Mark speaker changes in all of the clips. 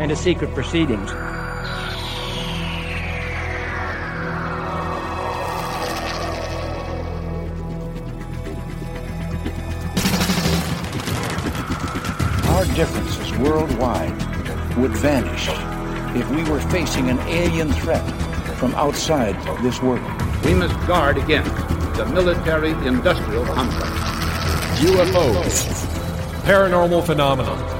Speaker 1: and to secret proceedings.
Speaker 2: Our differences worldwide would vanish if we were facing an alien threat from outside of this world.
Speaker 3: We must guard against the military industrial complex.
Speaker 4: UFOs, paranormal phenomena,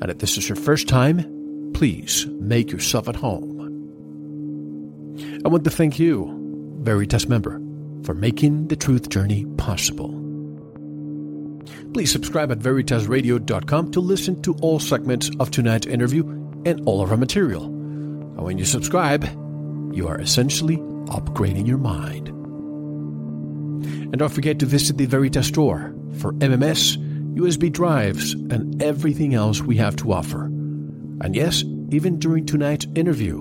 Speaker 4: And if this is your first time, please make yourself at home. I want to thank you, Veritas member, for making the truth journey possible. Please subscribe at veritasradio.com to listen to all segments of tonight's interview and all of our material. And when you subscribe, you are essentially upgrading your mind. And don't forget to visit the Veritas store for MMS, USB drives, and everything else we have to offer. And yes, even during tonight's interview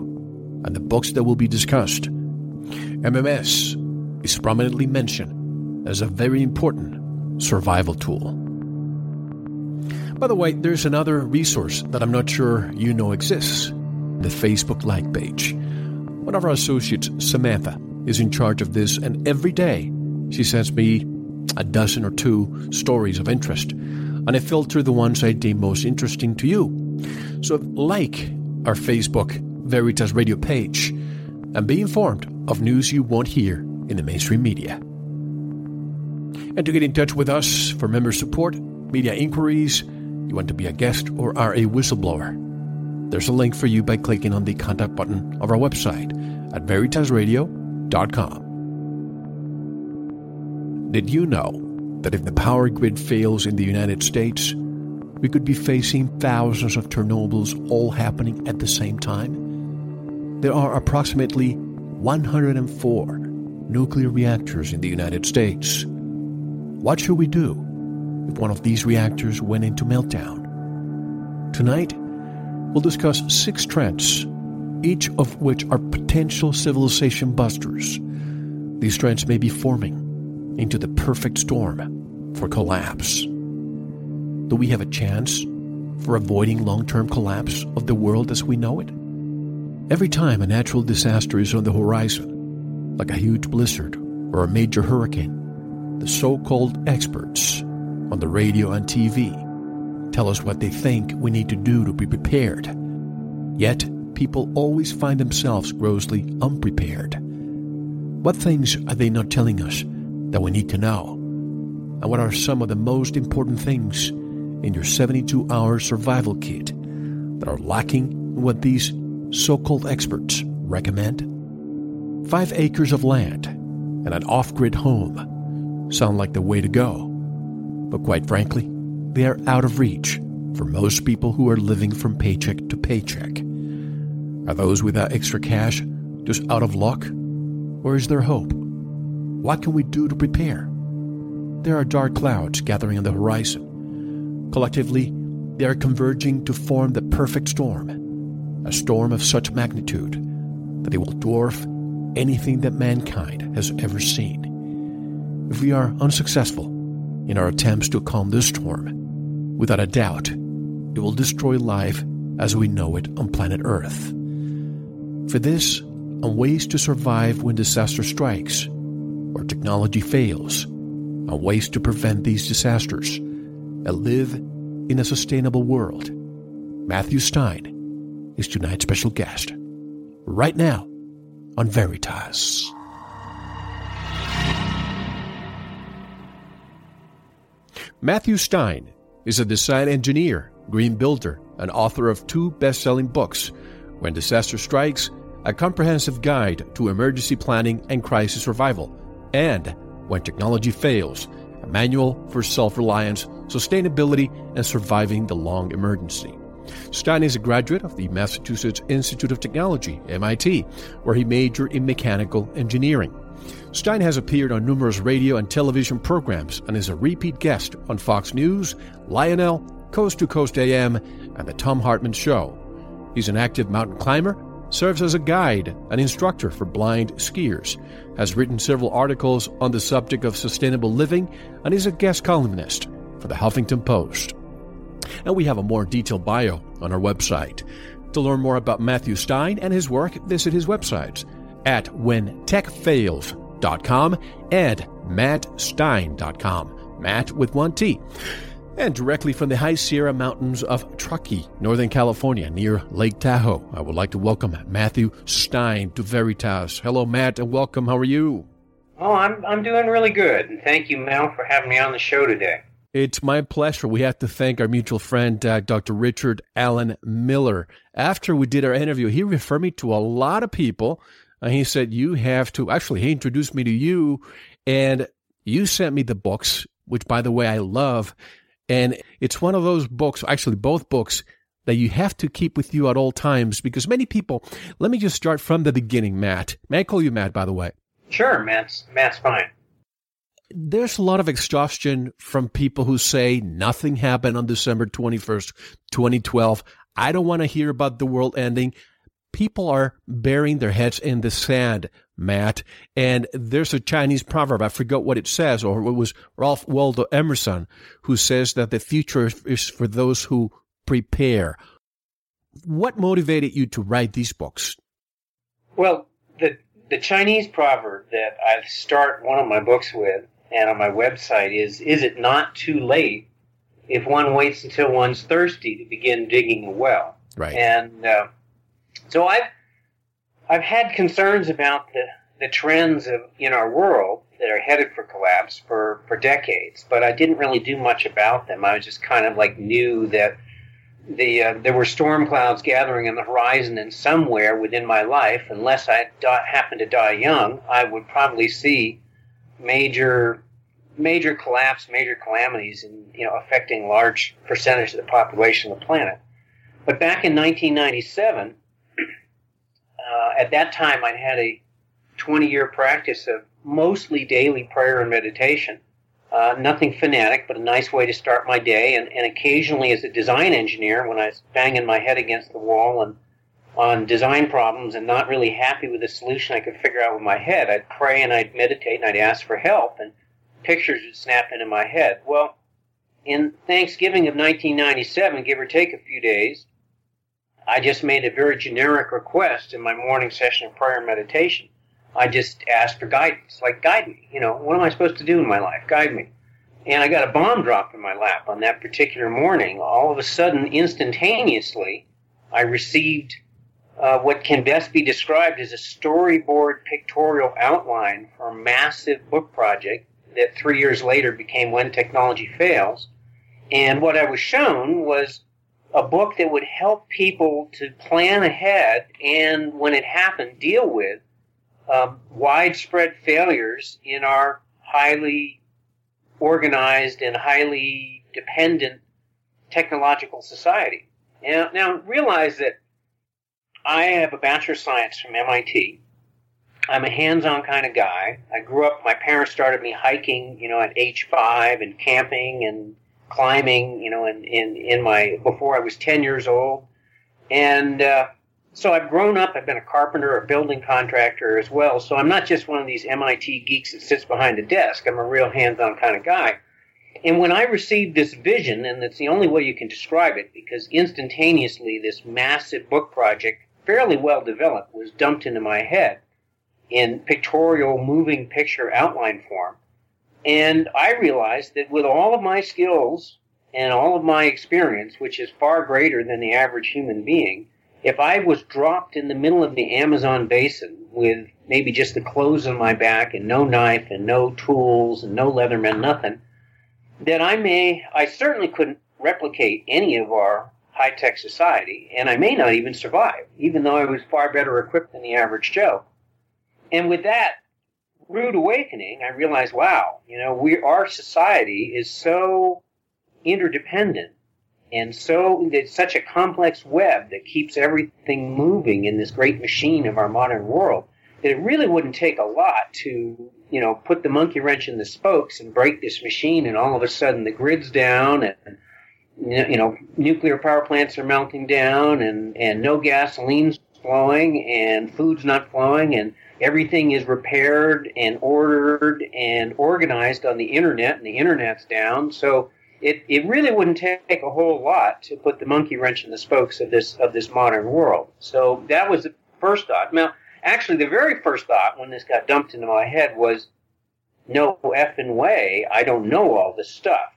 Speaker 4: and the books that will be discussed, MMS is prominently mentioned as a very important survival tool. By the way, there's another resource that I'm not sure you know exists the Facebook like page. One of our associates, Samantha, is in charge of this, and every day she sends me a dozen or two stories of interest, and I filter the ones I deem most interesting to you. So, like our Facebook Veritas Radio page and be informed of news you won't hear in the mainstream media. And to get in touch with us for member support, media inquiries, you want to be a guest or are a whistleblower, there's a link for you by clicking on the contact button of our website at veritasradio.com. Did you know that if the power grid fails in the United States, we could be facing thousands of Chernobyls all happening at the same time? There are approximately 104 nuclear reactors in the United States. What should we do if one of these reactors went into meltdown? Tonight, we'll discuss six trends, each of which are potential civilization busters. These trends may be forming into the perfect storm for collapse. Do we have a chance for avoiding long term collapse of the world as we know it? Every time a natural disaster is on the horizon, like a huge blizzard or a major hurricane, the so called experts on the radio and TV tell us what they think we need to do to be prepared. Yet, people always find themselves grossly unprepared. What things are they not telling us that we need to know? And what are some of the most important things in your 72 hour survival kit that are lacking in what these so called experts recommend? Five acres of land and an off grid home sound like the way to go. But quite frankly, they are out of reach for most people who are living from paycheck to paycheck. Are those without extra cash just out of luck? Or is there hope? What can we do to prepare? There are dark clouds gathering on the horizon. Collectively, they are converging to form the perfect storm, a storm of such magnitude that it will dwarf anything that mankind has ever seen. If we are unsuccessful in our attempts to calm this storm, without a doubt, it will destroy life as we know it on planet Earth. For this, and ways to survive when disaster strikes, or technology fails, and ways to prevent these disasters, and live in a sustainable world. Matthew Stein is tonight's special guest. Right now on Veritas. Matthew Stein is a design engineer, green builder, and author of two best selling books When Disaster Strikes, a comprehensive guide to emergency planning and crisis survival, and When Technology Fails, a manual for self reliance, sustainability, and surviving the long emergency. Stein is a graduate of the Massachusetts Institute of Technology, MIT, where he majored in mechanical engineering. Stein has appeared on numerous radio and television programs and is a repeat guest on Fox News, Lionel, Coast to Coast AM, and The Thom Hartmann Show. He's an active mountain climber, serves as a guide and instructor for blind skiers, has written several articles on the subject of sustainable living, and is a guest columnist for the Huffington Post. And we have a more detailed bio on our website. To learn more about Matthew Stein and his work, visit his websites at whentechfails.com and mattstein.com. Matt with one T. And directly from the high Sierra Mountains of Truckee, Northern California, near Lake Tahoe, I would like to welcome Matthew Stein to Veritas. Hello, Matt, and welcome. How are you?
Speaker 5: Oh, I'm, I'm doing really good. And thank you, Mel, for having me on the show today.
Speaker 4: It's my pleasure. We have to thank our mutual friend, uh, Dr. Richard Alan Miller. After we did our interview, he referred me to a lot of people. And he said, You have to, actually, he introduced me to you, and you sent me the books, which, by the way, I love. And it's one of those books, actually, both books, that you have to keep with you at all times because many people, let me just start from the beginning, Matt. May I call you Matt, by the way?
Speaker 5: Sure, Matt's, Matt's fine.
Speaker 4: There's a lot of exhaustion from people who say nothing happened on December 21st, 2012. I don't want to hear about the world ending. People are burying their heads in the sand, Matt. And there's a Chinese proverb, I forgot what it says, or it was Ralph Waldo Emerson who says that the future is for those who prepare. What motivated you to write these books?
Speaker 5: Well, the the Chinese proverb that I start one of my books with and on my website is Is it not too late if one waits until one's thirsty to begin digging a well?
Speaker 4: Right.
Speaker 5: And uh, so I've I've had concerns about the, the trends of in our world that are headed for collapse for, for decades, but I didn't really do much about them. I was just kind of like knew that the uh, there were storm clouds gathering on the horizon, and somewhere within my life, unless I die, happened to die young, I would probably see major major collapse, major calamities, and you know affecting large percentage of the population of the planet. But back in 1997, uh, at that time, I'd had a 20 year practice of mostly daily prayer and meditation. Uh, nothing fanatic, but a nice way to start my day. And, and occasionally, as a design engineer, when I was banging my head against the wall and on design problems and not really happy with the solution I could figure out with my head, I'd pray and I'd meditate and I'd ask for help, and pictures would snap into my head. Well, in Thanksgiving of 1997, give or take a few days, I just made a very generic request in my morning session of prayer and meditation. I just asked for guidance, like guide me. You know, what am I supposed to do in my life? Guide me. And I got a bomb dropped in my lap on that particular morning. All of a sudden, instantaneously, I received uh, what can best be described as a storyboard pictorial outline for a massive book project that three years later became When Technology Fails. And what I was shown was a book that would help people to plan ahead and, when it happened, deal with um, widespread failures in our highly organized and highly dependent technological society. Now, now realize that I have a bachelor of science from MIT. I'm a hands-on kind of guy. I grew up. My parents started me hiking, you know, at age five, and camping and climbing, you know, in in, in my before I was ten years old, and uh, so I've grown up. I've been a carpenter, a building contractor as well. So I'm not just one of these MIT geeks that sits behind a desk. I'm a real hands-on kind of guy. And when I received this vision, and it's the only way you can describe it, because instantaneously this massive book project, fairly well developed, was dumped into my head in pictorial moving picture outline form. And I realized that with all of my skills and all of my experience, which is far greater than the average human being, if I was dropped in the middle of the Amazon basin with maybe just the clothes on my back and no knife and no tools and no Leatherman, nothing, that I may, I certainly couldn't replicate any of our high tech society, and I may not even survive, even though I was far better equipped than the average Joe. And with that rude awakening, I realized, wow, you know, we, our society is so interdependent and so it's such a complex web that keeps everything moving in this great machine of our modern world that it really wouldn't take a lot to, you know, put the monkey wrench in the spokes and break this machine and all of a sudden the grid's down and, you know, nuclear power plants are melting down and, and no gasoline's flowing and food's not flowing and everything is repaired and ordered and organized on the internet and the internet's down. So, it, it really wouldn't take a whole lot to put the monkey wrench in the spokes of this of this modern world. So that was the first thought. Now, actually, the very first thought when this got dumped into my head was, "No effing way! I don't know all this stuff."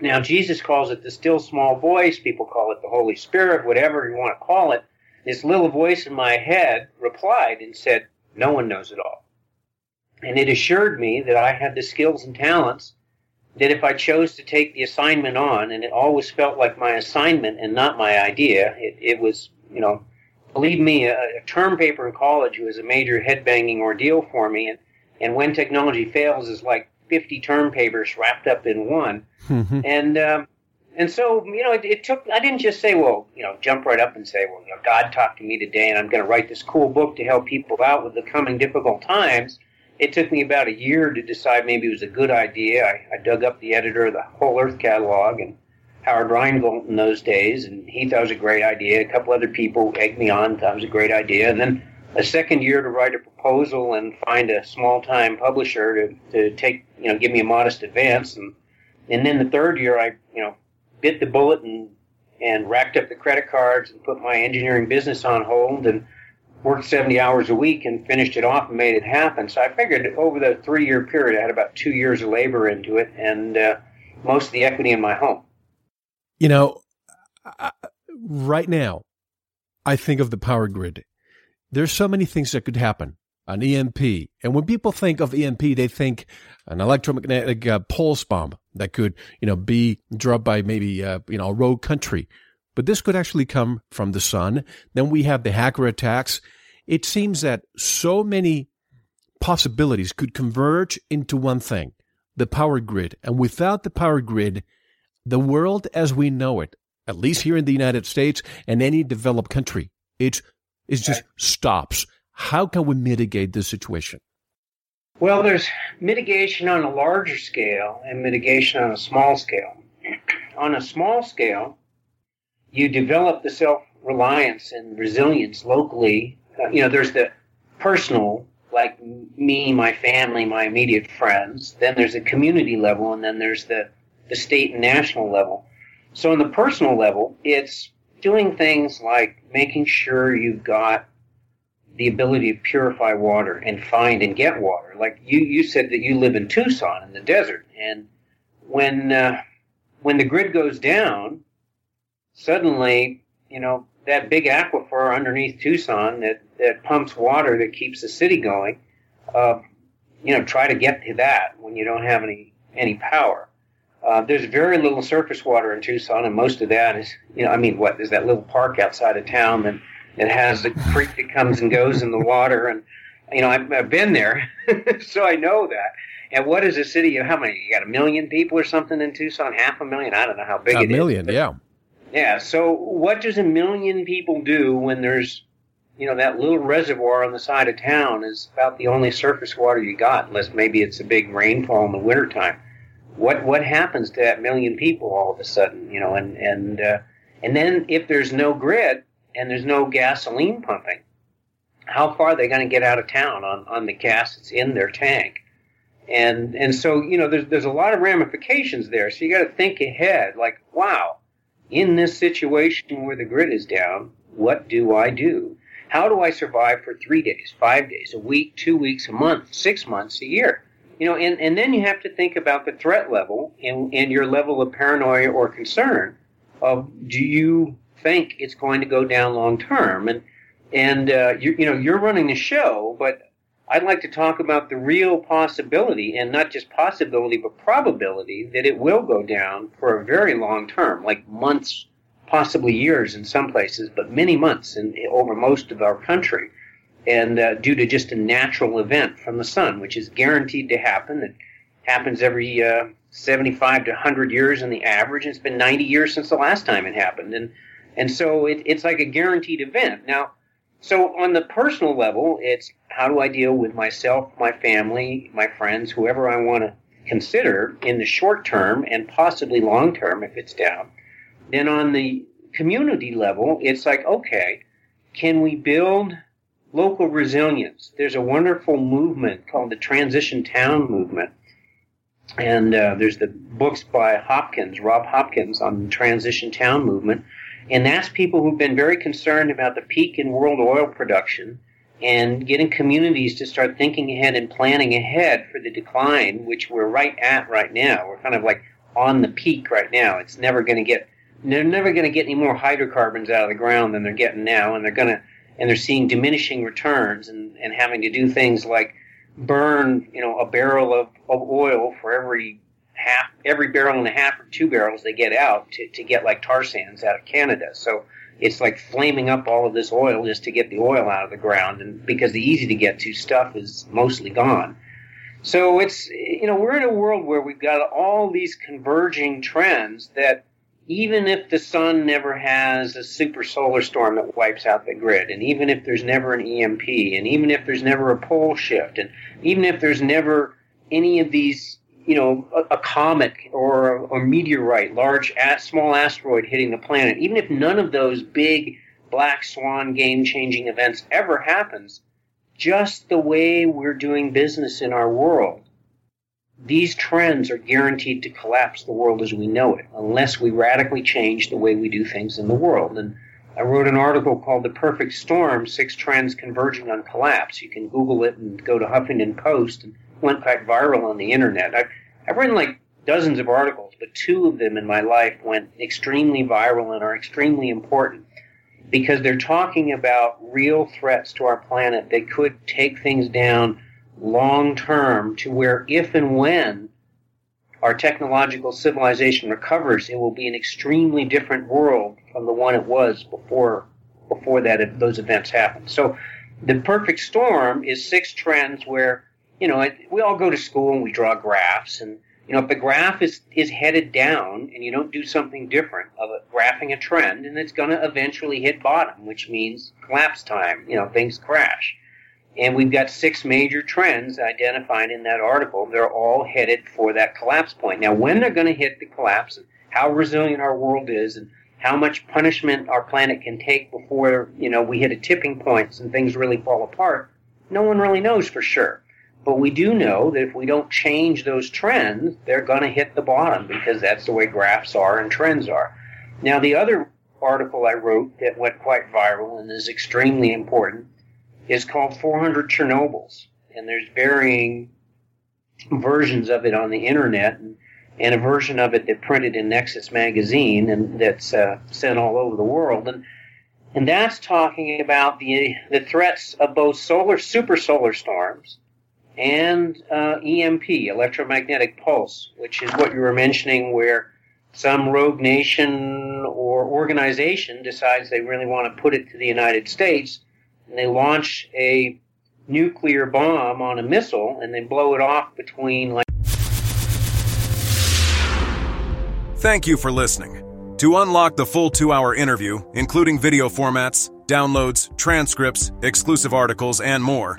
Speaker 5: Now, Jesus calls it the still small voice. People call it the Holy Spirit, whatever you want to call it. This little voice in my head replied and said, "No one knows it all," and it assured me that I had the skills and talents that if I chose to take the assignment on, and it always felt like my assignment and not my idea, it, it was, you know, believe me, a, a term paper in college was a major headbanging ordeal for me. And, and when technology fails is like 50 term papers wrapped up in one. Mm-hmm. And, um, and so, you know, it, it, took, I didn't just say, well, you know, jump right up and say, well, you know, God talked to me today and I'm going to write this cool book to help people out with the coming difficult times it took me about a year to decide maybe it was a good idea. I, I dug up the editor of the Whole Earth catalog and Howard Rheingold in those days, and he thought it was a great idea. A couple other people egged me on, thought it was a great idea. And then a second year to write a proposal and find a small time publisher to, to take, you know, give me a modest advance. And, and then the third year, I, you know, bit the bullet and, and racked up the credit cards and put my engineering business on hold and worked 70 hours a week and finished it off and made it happen. So I figured over the three year period, I had about two years of labor into it and uh, most of the equity in my home.
Speaker 4: You know, right now, I think of the power grid. There's so many things that could happen. An EMP. And when people think of EMP, they think an electromagnetic uh, pulse bomb that could, you know, be dropped by maybe, uh, you know, a rogue country. But this could actually come from the sun. Then we have the hacker attacks. It seems that so many possibilities could converge into one thing the power grid. And without the power grid, the world as we know it, at least here in the United States and any developed country, it, it just stops. How can we mitigate this situation?
Speaker 5: Well, there's mitigation on a larger scale and mitigation on a small scale. On a small scale, you develop the self reliance and resilience locally. Uh, you know, there's the personal, like me, my family, my immediate friends. Then there's the community level, and then there's the, the state and national level. So, on the personal level, it's doing things like making sure you've got the ability to purify water and find and get water. Like you, you said that you live in Tucson in the desert, and when uh, when the grid goes down, suddenly, you know, that big aquifer underneath Tucson that, that pumps water that keeps the city going, uh, you know, try to get to that when you don't have any, any power. Uh, there's very little surface water in Tucson, and most of that is, you know, I mean, what, there's that little park outside of town that, that has the creek that comes and goes in the water, and, you know, I've, I've been there, so I know that. And what is a city? How many? You got a million people or something in Tucson? Half a million? I don't know how big it is.
Speaker 4: a
Speaker 5: it is.
Speaker 4: million, yeah.
Speaker 5: Yeah. So what does a million people do when there's, you know, that little reservoir on the side of town is about the only surface water you got, unless maybe it's a big rainfall in the wintertime. What what happens to that million people all of a sudden? You know, and and uh, and then if there's no grid and there's no gasoline pumping, how far are they going to get out of town on on the gas that's in their tank? And and so you know, there's there's a lot of ramifications there. So you got to think ahead. Like, wow, in this situation where the grid is down, what do I do? How do I survive for three days, five days, a week, two weeks, a month, six months, a year? You know, and, and then you have to think about the threat level and, and your level of paranoia or concern of do you think it's going to go down long term? And and uh, you, you know you're running the show, but I'd like to talk about the real possibility, and not just possibility, but probability that it will go down for a very long term, like months, possibly years in some places, but many months in, over most of our country, and uh, due to just a natural event from the sun, which is guaranteed to happen. It happens every uh, 75 to 100 years in the average. It's been 90 years since the last time it happened, and and so it, it's like a guaranteed event. Now so on the personal level, it's how do I deal with myself, my family, my friends, whoever I want to consider in the short term and possibly long term if it's down. Then on the community level, it's like, okay, can we build local resilience? There's a wonderful movement called the Transition Town Movement. And uh, there's the books by Hopkins, Rob Hopkins, on the Transition Town Movement and that's people who've been very concerned about the peak in world oil production and getting communities to start thinking ahead and planning ahead for the decline, which we're right at right now. We're kind of like on the peak right now. It's never going to get, they're never going to get any more hydrocarbons out of the ground than they're getting now, and they're going to, and they're seeing diminishing returns and, and having to do things like burn, you know, a barrel of, of oil for every half every barrel and a half or two barrels they get out to, to get like tar sands out of Canada. So it's like flaming up all of this oil just to get the oil out of the ground, and because the easy to get to stuff is mostly gone. So it's you know we're in a world where we've got all these converging trends that even if the sun never has a super solar storm that wipes out the grid, and even if there's never an EMP, and even if there's never a pole shift, and even if there's never any of these you know, a, a comet or a, a meteorite, large, small asteroid hitting the planet, even if none of those big black swan game changing events ever happens, just the way we're doing business in our world, these trends are guaranteed to collapse the world as we know it, unless we radically change the way we do things in the world. And I wrote an article called The Perfect Storm Six Trends Converging on Collapse. You can Google it and go to Huffington Post and went quite viral on the internet. I've, I've written like dozens of articles, but two of them in my life went extremely viral and are extremely important because they're talking about real threats to our planet that could take things down long term to where if and when our technological civilization recovers, it will be an extremely different world from the one it was before before that those events happened. So the perfect storm is six trends where you know, it, we all go to school and we draw graphs, and you know, if the graph is is headed down and you don't do something different of a, graphing a trend, and it's going to eventually hit bottom, which means collapse time. You know, things crash. And we've got six major trends identified in that article. They're all headed for that collapse point. Now, when they're going to hit the collapse, and how resilient our world is, and how much punishment our planet can take before you know we hit a tipping point and things really fall apart, no one really knows for sure. But we do know that if we don't change those trends, they're going to hit the bottom because that's the way graphs are and trends are. Now, the other article I wrote that went quite viral and is extremely important is called 400 Chernobyls. And there's varying versions of it on the internet and, and a version of it that printed in Nexus magazine and that's uh, sent all over the world. And and that's talking about the the threats of both solar super solar storms and uh, EMP, electromagnetic pulse, which is what you were mentioning, where some rogue nation or organization decides they really want to put it to the United States, and they launch a nuclear bomb on a missile and then blow it off between like.
Speaker 6: Thank you for listening. To unlock the full two hour interview, including video formats, downloads, transcripts, exclusive articles, and more,